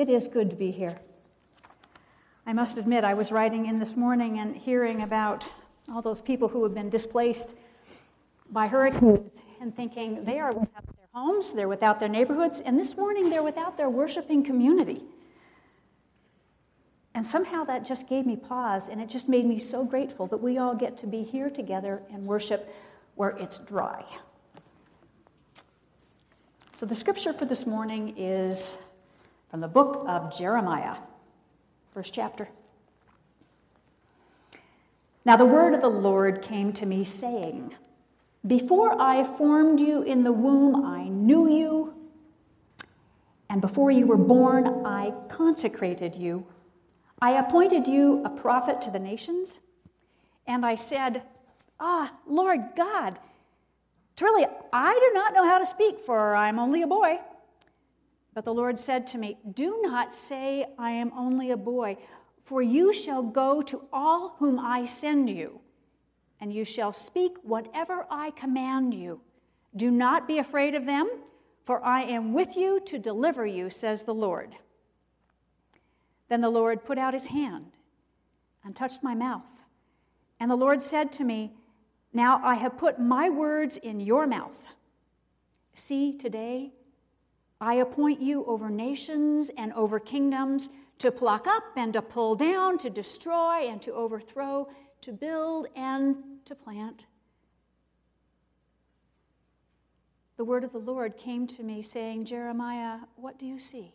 It is good to be here. I must admit, I was writing in this morning and hearing about all those people who have been displaced by hurricanes and thinking they are without their homes, they're without their neighborhoods, and this morning they're without their worshiping community. And somehow that just gave me pause, and it just made me so grateful that we all get to be here together and worship where it's dry. So, the scripture for this morning is from the book of Jeremiah, first chapter. Now, the word of the Lord came to me, saying, Before I formed you in the womb, I knew you, and before you were born, I consecrated you. I appointed you a prophet to the nations, and I said, Ah, Lord God, truly, I do not know how to speak, for I am only a boy. But the Lord said to me, Do not say, I am only a boy, for you shall go to all whom I send you, and you shall speak whatever I command you. Do not be afraid of them, for I am with you to deliver you, says the Lord. Then the Lord put out his hand and touched my mouth. And the Lord said to me, now I have put my words in your mouth. See, today I appoint you over nations and over kingdoms to pluck up and to pull down, to destroy and to overthrow, to build and to plant. The word of the Lord came to me, saying, Jeremiah, what do you see?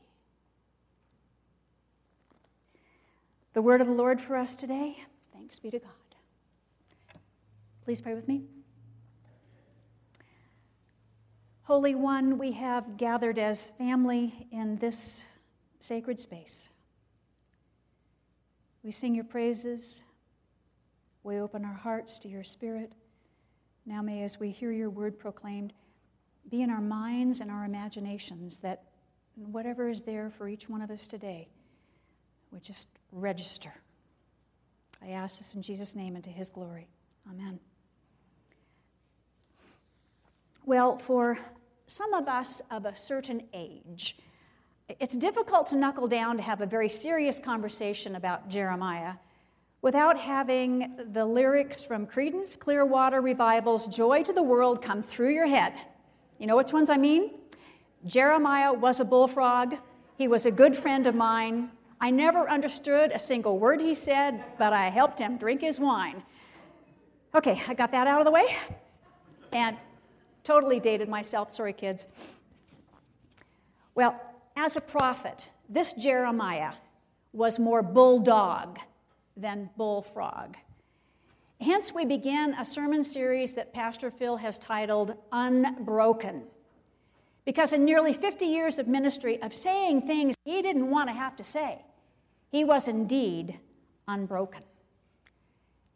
The word of the Lord for us today. Thanks be to God. Please pray with me. Holy One, we have gathered as family in this sacred space. We sing your praises. We open our hearts to your spirit. Now, may, as we hear your word proclaimed, be in our minds and our imaginations that whatever is there for each one of us today would just register. I ask this in Jesus' name and to his glory. Amen. Well, for some of us of a certain age, it's difficult to knuckle down to have a very serious conversation about Jeremiah without having the lyrics from Creedence Clearwater Revival's Joy to the World come through your head. You know which ones I mean? Jeremiah was a bullfrog. He was a good friend of mine. I never understood a single word he said, but I helped him drink his wine. Okay, I got that out of the way. And Totally dated myself, sorry, kids. Well, as a prophet, this Jeremiah was more bulldog than bullfrog. Hence, we begin a sermon series that Pastor Phil has titled Unbroken. Because in nearly 50 years of ministry, of saying things he didn't want to have to say, he was indeed unbroken.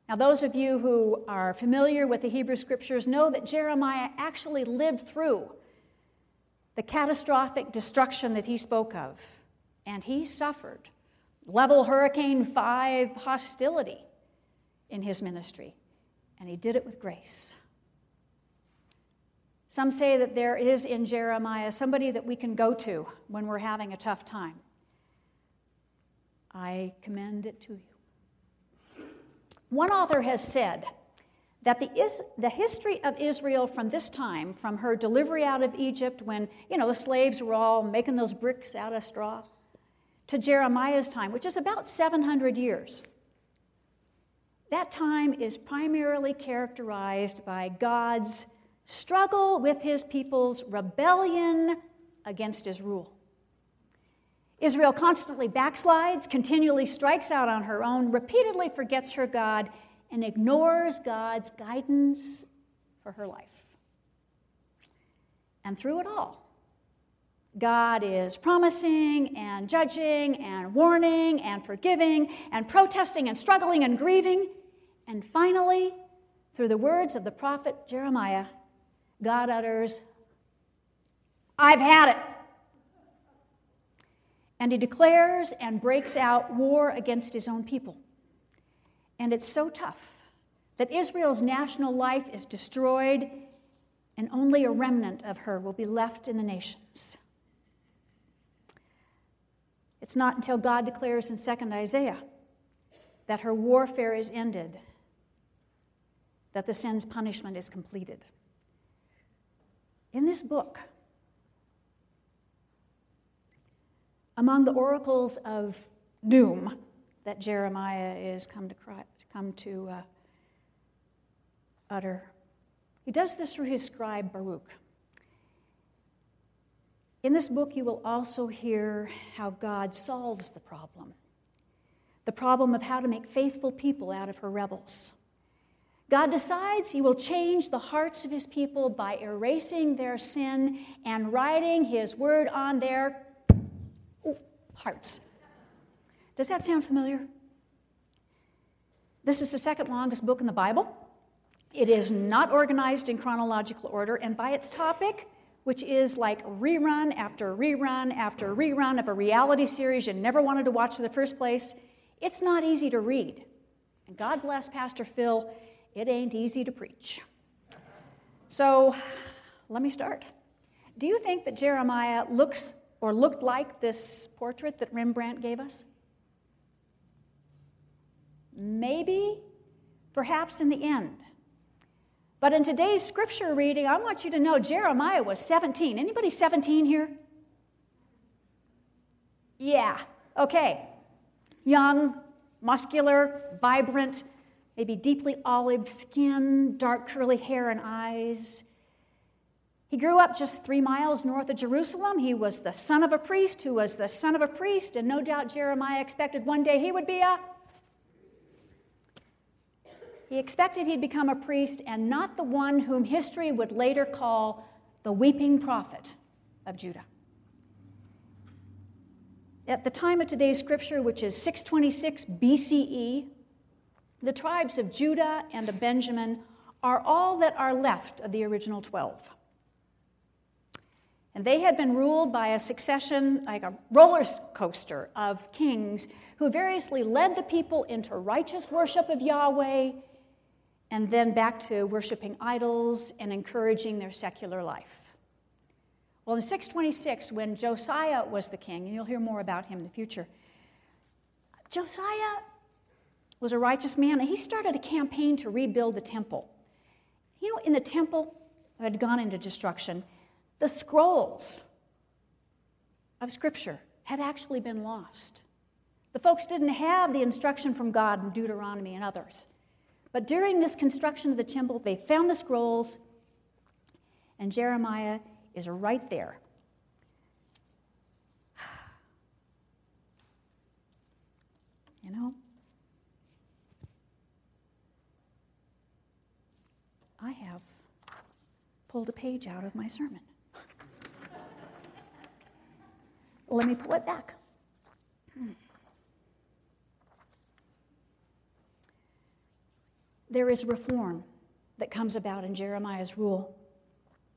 Now, those of you who are familiar with the Hebrew scriptures know that Jeremiah actually lived through the catastrophic destruction that he spoke of, and he suffered level Hurricane 5 hostility in his ministry, and he did it with grace. Some say that there is in Jeremiah somebody that we can go to when we're having a tough time. I commend it to you. One author has said that the, is, the history of Israel from this time, from her delivery out of Egypt when, you know, the slaves were all making those bricks out of straw, to Jeremiah's time, which is about 700 years. That time is primarily characterized by God's struggle with his people's rebellion against his rule. Israel constantly backslides, continually strikes out on her own, repeatedly forgets her God, and ignores God's guidance for her life. And through it all, God is promising and judging and warning and forgiving and protesting and struggling and grieving. And finally, through the words of the prophet Jeremiah, God utters, I've had it and he declares and breaks out war against his own people. And it's so tough that Israel's national life is destroyed and only a remnant of her will be left in the nations. It's not until God declares in 2nd Isaiah that her warfare is ended that the sin's punishment is completed. In this book, among the oracles of doom that Jeremiah is come to, cry, come to uh, utter, he does this through his scribe Baruch. In this book, you will also hear how God solves the problem the problem of how to make faithful people out of her rebels. God decides he will change the hearts of his people by erasing their sin and writing his word on their hearts. Does that sound familiar? This is the second longest book in the Bible. It is not organized in chronological order, and by its topic, which is like rerun after rerun after rerun of a reality series you never wanted to watch in the first place, it's not easy to read. And God bless Pastor Phil, it ain't easy to preach. So let me start. Do you think that Jeremiah looks or looked like this portrait that Rembrandt gave us? Maybe, perhaps in the end. But in today's scripture reading, I want you to know Jeremiah was 17. Anybody 17 here? Yeah, okay. Young, muscular, vibrant, maybe deeply olive skin, dark curly hair and eyes. He grew up just three miles north of Jerusalem. He was the son of a priest who was the son of a priest, and no doubt Jeremiah expected one day he would be a. He expected he'd become a priest and not the one whom history would later call the weeping prophet of Judah. At the time of today's scripture, which is 626 BCE, the tribes of Judah and of Benjamin are all that are left of the original 12. And they had been ruled by a succession, like a roller coaster of kings who variously led the people into righteous worship of Yahweh and then back to worshiping idols and encouraging their secular life. Well, in 626, when Josiah was the king, and you'll hear more about him in the future, Josiah was a righteous man, and he started a campaign to rebuild the temple. You know, in the temple that had gone into destruction, the scrolls of Scripture had actually been lost. The folks didn't have the instruction from God in Deuteronomy and others. But during this construction of the temple, they found the scrolls, and Jeremiah is right there. You know, I have pulled a page out of my sermon. Let me pull it back. There is reform that comes about in Jeremiah's rule.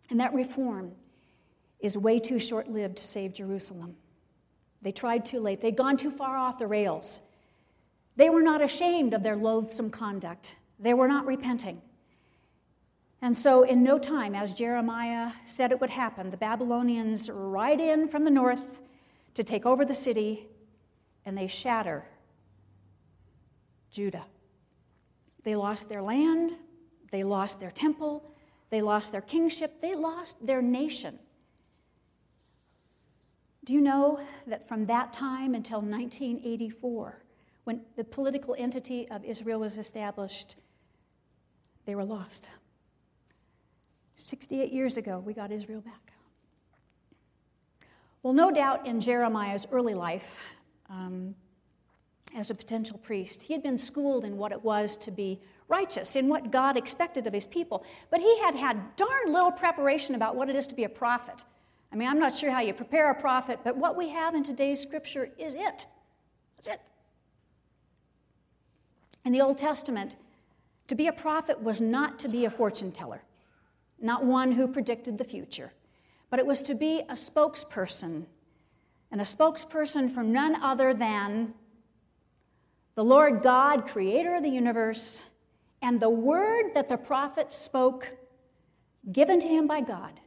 And that reform is way too short lived to save Jerusalem. They tried too late, they'd gone too far off the rails. They were not ashamed of their loathsome conduct, they were not repenting. And so, in no time, as Jeremiah said it would happen, the Babylonians ride in from the north to take over the city, and they shatter Judah. They lost their land, they lost their temple, they lost their kingship, they lost their nation. Do you know that from that time until 1984, when the political entity of Israel was established, they were lost? 68 years ago, we got Israel back. Well, no doubt in Jeremiah's early life, um, as a potential priest. He had been schooled in what it was to be righteous, in what God expected of his people. But he had had darn little preparation about what it is to be a prophet. I mean, I'm not sure how you prepare a prophet, but what we have in today's scripture is it. That's it. In the Old Testament, to be a prophet was not to be a fortune teller, not one who predicted the future, but it was to be a spokesperson, and a spokesperson from none other than the Lord God, creator of the universe, and the word that the prophet spoke, given to him by God,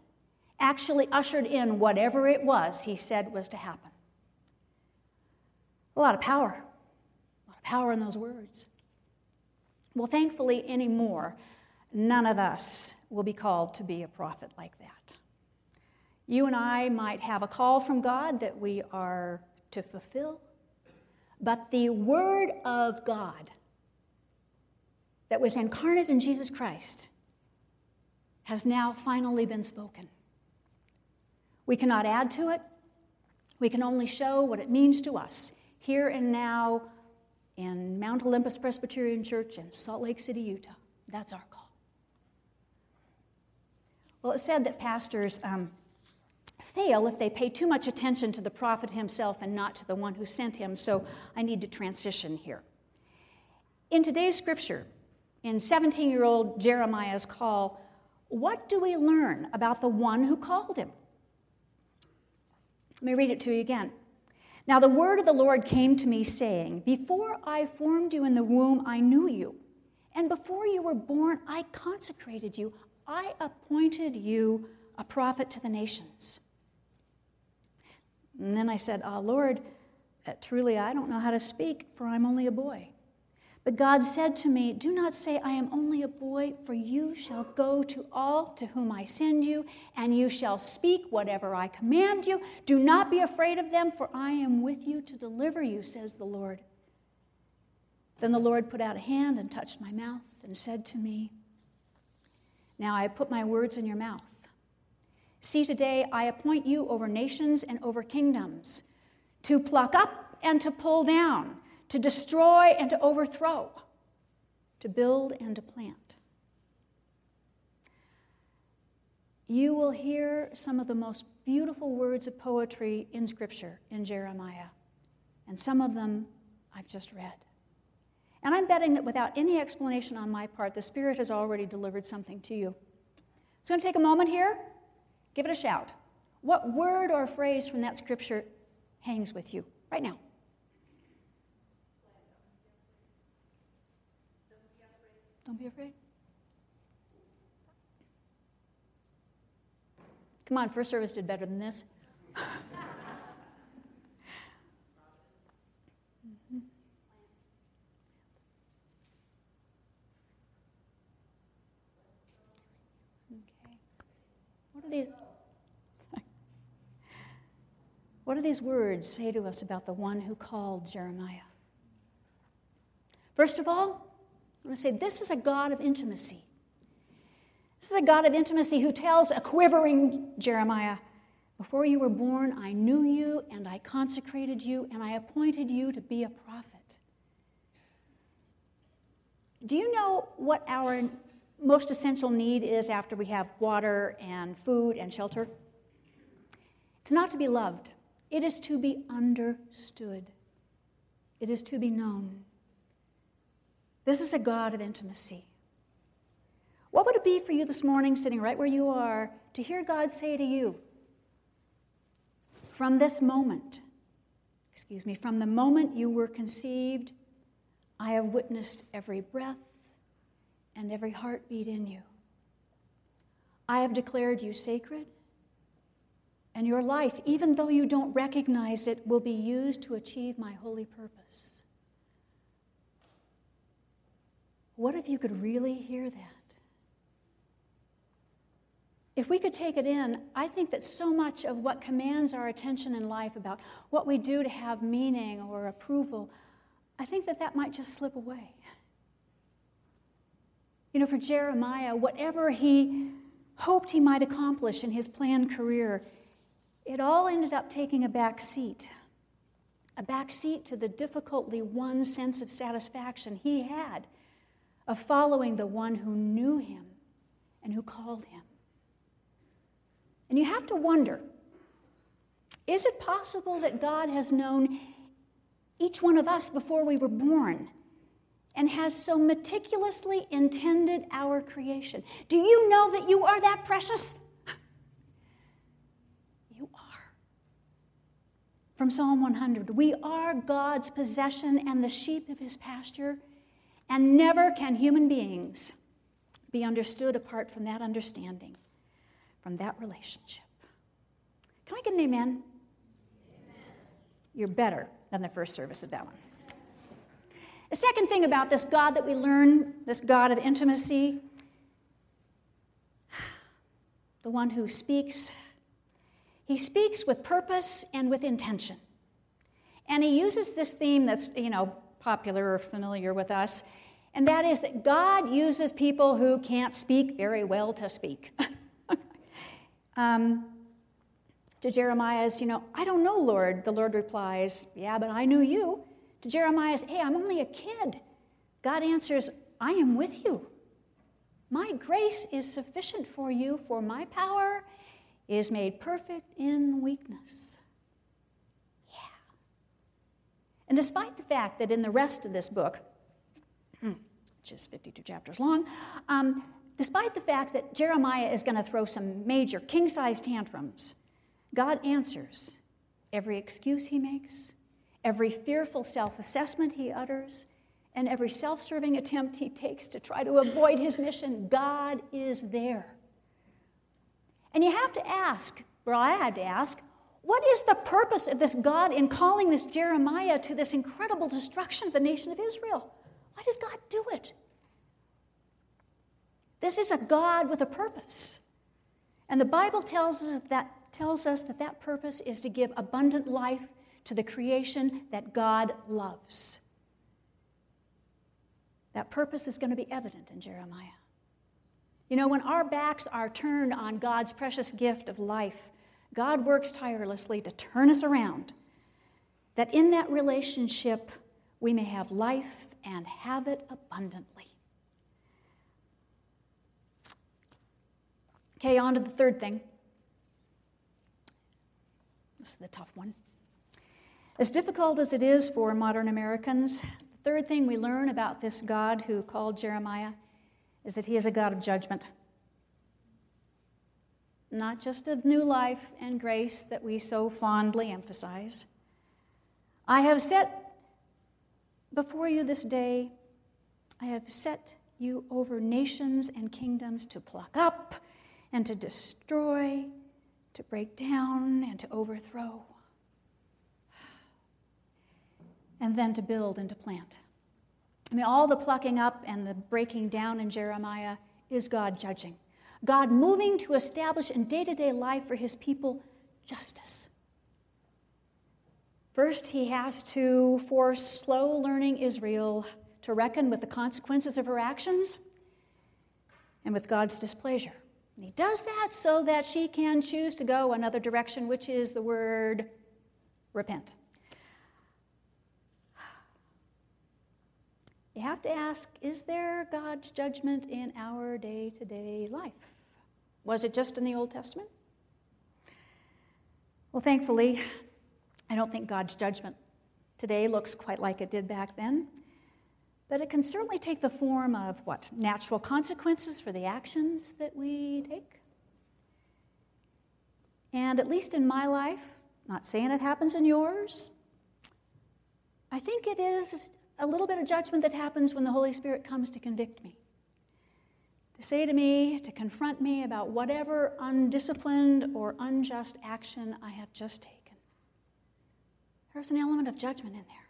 actually ushered in whatever it was he said was to happen. A lot of power. A lot of power in those words. Well, thankfully, anymore, none of us will be called to be a prophet like that. You and I might have a call from God that we are to fulfill, but the Word of God that was incarnate in Jesus Christ has now finally been spoken. We cannot add to it, we can only show what it means to us here and now in Mount Olympus Presbyterian Church in Salt Lake City, Utah. That's our call. Well, it's said that pastors um, fail if they pay too much attention to the prophet himself and not to the one who sent him, so I need to transition here. In today's scripture, in 17 year old Jeremiah's call, what do we learn about the one who called him? Let me read it to you again. Now the word of the Lord came to me, saying, Before I formed you in the womb, I knew you. And before you were born, I consecrated you. I appointed you a prophet to the nations. And then I said, Ah, oh, Lord, uh, truly I don't know how to speak, for I'm only a boy. But God said to me, Do not say, I am only a boy, for you shall go to all to whom I send you, and you shall speak whatever I command you. Do not be afraid of them, for I am with you to deliver you, says the Lord. Then the Lord put out a hand and touched my mouth and said to me, Now I put my words in your mouth. See, today I appoint you over nations and over kingdoms, to pluck up and to pull down to destroy and to overthrow, to build and to plant. You will hear some of the most beautiful words of poetry in Scripture in Jeremiah, and some of them I've just read. And I'm betting that without any explanation on my part, the Spirit has already delivered something to you. I'm going to take a moment here, give it a shout. What word or phrase from that Scripture hangs with you right now? Don't be afraid. Come on, first service did better than this. mm-hmm. Okay. What are these? What do these words say to us about the one who called Jeremiah? First of all, I want to say this is a God of intimacy. This is a God of intimacy who tells a quivering Jeremiah, Before you were born, I knew you, and I consecrated you, and I appointed you to be a prophet. Do you know what our most essential need is after we have water and food and shelter? It's not to be loved, it is to be understood, it is to be known. This is a God of intimacy. What would it be for you this morning, sitting right where you are, to hear God say to you, from this moment, excuse me, from the moment you were conceived, I have witnessed every breath and every heartbeat in you. I have declared you sacred, and your life, even though you don't recognize it, will be used to achieve my holy purpose. What if you could really hear that? If we could take it in, I think that so much of what commands our attention in life about what we do to have meaning or approval, I think that that might just slip away. You know, for Jeremiah, whatever he hoped he might accomplish in his planned career, it all ended up taking a back seat. A back seat to the difficultly won sense of satisfaction he had of following the one who knew him and who called him. And you have to wonder is it possible that God has known each one of us before we were born and has so meticulously intended our creation? Do you know that you are that precious? You are. From Psalm 100 We are God's possession and the sheep of his pasture. And never can human beings be understood apart from that understanding, from that relationship. Can I get an amen? amen. you're better than the first service of that one. The second thing about this God that we learn, this God of intimacy, the one who speaks, he speaks with purpose and with intention. And he uses this theme that's, you know, popular or familiar with us, and that is that God uses people who can't speak very well to speak. um, to Jeremiah's, you know, I don't know, Lord. The Lord replies, Yeah, but I knew you. To Jeremiah's, Hey, I'm only a kid. God answers, I am with you. My grace is sufficient for you, for my power is made perfect in weakness. Yeah. And despite the fact that in the rest of this book, which is 52 chapters long, um, despite the fact that Jeremiah is going to throw some major king sized tantrums, God answers every excuse he makes, every fearful self assessment he utters, and every self serving attempt he takes to try to avoid his mission. God is there. And you have to ask, or I had to ask, what is the purpose of this God in calling this Jeremiah to this incredible destruction of the nation of Israel? Why does God do it? This is a God with a purpose. And the Bible tells us that, tells us that that purpose is to give abundant life to the creation that God loves. That purpose is going to be evident in Jeremiah. You know, when our backs are turned on God's precious gift of life, God works tirelessly to turn us around, that in that relationship we may have life and have it abundantly. Okay, on to the third thing. This is the tough one. As difficult as it is for modern Americans, the third thing we learn about this God who called Jeremiah is that he is a God of judgment. Not just of new life and grace that we so fondly emphasize. I have set before you this day, I have set you over nations and kingdoms to pluck up and to destroy, to break down and to overthrow, and then to build and to plant. I mean, all the plucking up and the breaking down in Jeremiah is God judging. God moving to establish in day to day life for his people justice. First, he has to force slow learning Israel to reckon with the consequences of her actions and with God's displeasure. And he does that so that she can choose to go another direction, which is the word repent. You have to ask is there God's judgment in our day to day life? Was it just in the Old Testament? Well, thankfully, I don't think God's judgment today looks quite like it did back then. But it can certainly take the form of what? Natural consequences for the actions that we take. And at least in my life, not saying it happens in yours, I think it is a little bit of judgment that happens when the Holy Spirit comes to convict me. To say to me, to confront me about whatever undisciplined or unjust action I have just taken. There's an element of judgment in there.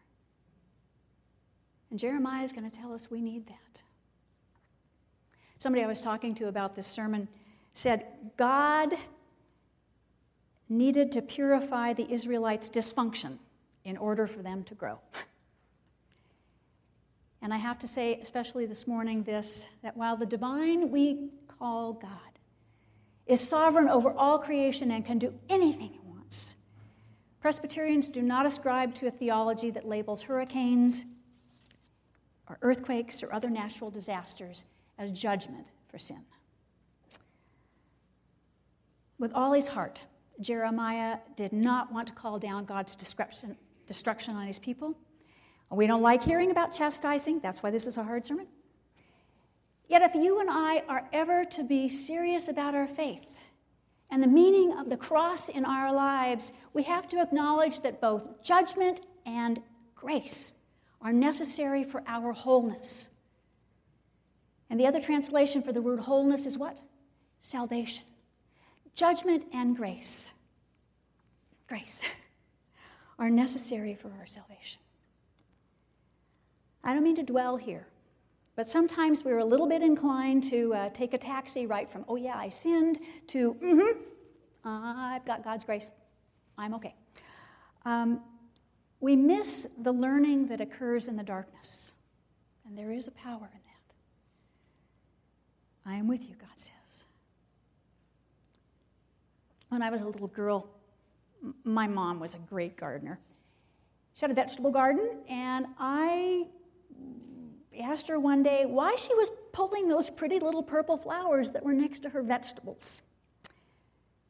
And Jeremiah is going to tell us we need that. Somebody I was talking to about this sermon said, God needed to purify the Israelites' dysfunction in order for them to grow. And I have to say, especially this morning, this that while the divine we call God is sovereign over all creation and can do anything he wants, Presbyterians do not ascribe to a theology that labels hurricanes or earthquakes or other natural disasters as judgment for sin. With all his heart, Jeremiah did not want to call down God's destruction, on his people. We don't like hearing about chastising, that's why this is a hard sermon. Yet, if you and I are ever to be serious about our faith, and the meaning of the cross in our lives, we have to acknowledge that both judgment and grace are necessary for our wholeness. And the other translation for the word wholeness is what? Salvation. Judgment and grace. Grace. are necessary for our salvation. I don't mean to dwell here, but sometimes we're a little bit inclined to uh, take a taxi right from, oh yeah, I sinned, to, mm-hmm, I've got God's grace. I'm okay. Um, we miss the learning that occurs in the darkness, and there is a power in that. I am with you, God says. When I was a little girl, my mom was a great gardener. She had a vegetable garden, and I asked her one day why she was pulling those pretty little purple flowers that were next to her vegetables.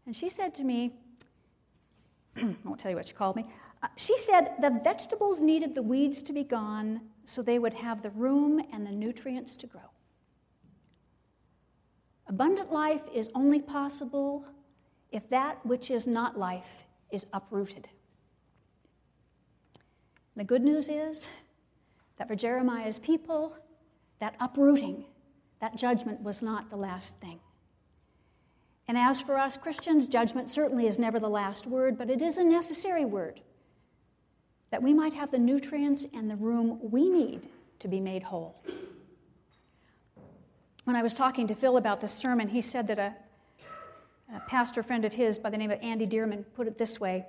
And she said to me, I won't tell you what she called me. Uh, she said the vegetables needed the weeds to be gone so they would have the room and the nutrients to grow. Abundant life is only possible if that which is not life is uprooted. The good news is that for Jeremiah's people, that uprooting, that judgment was not the last thing. And as for us Christians, judgment certainly is never the last word, but it is a necessary word that we might have the nutrients and the room we need to be made whole. When I was talking to Phil about this sermon, he said that a, a pastor friend of his by the name of Andy Dearman put it this way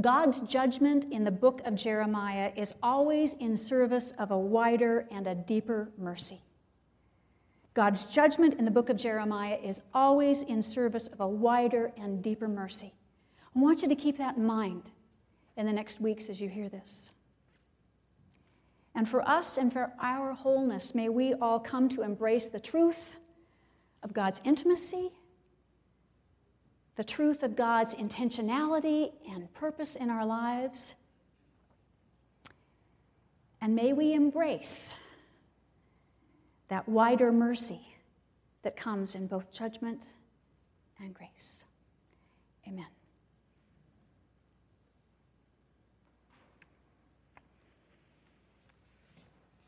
God's judgment in the book of Jeremiah is always in service of a wider and a deeper mercy. God's judgment in the book of Jeremiah is always in service of a wider and deeper mercy. I want you to keep that in mind in the next weeks as you hear this. And for us and for our wholeness, may we all come to embrace the truth of God's intimacy, the truth of God's intentionality and purpose in our lives. And may we embrace that wider mercy that comes in both judgment and grace. Amen.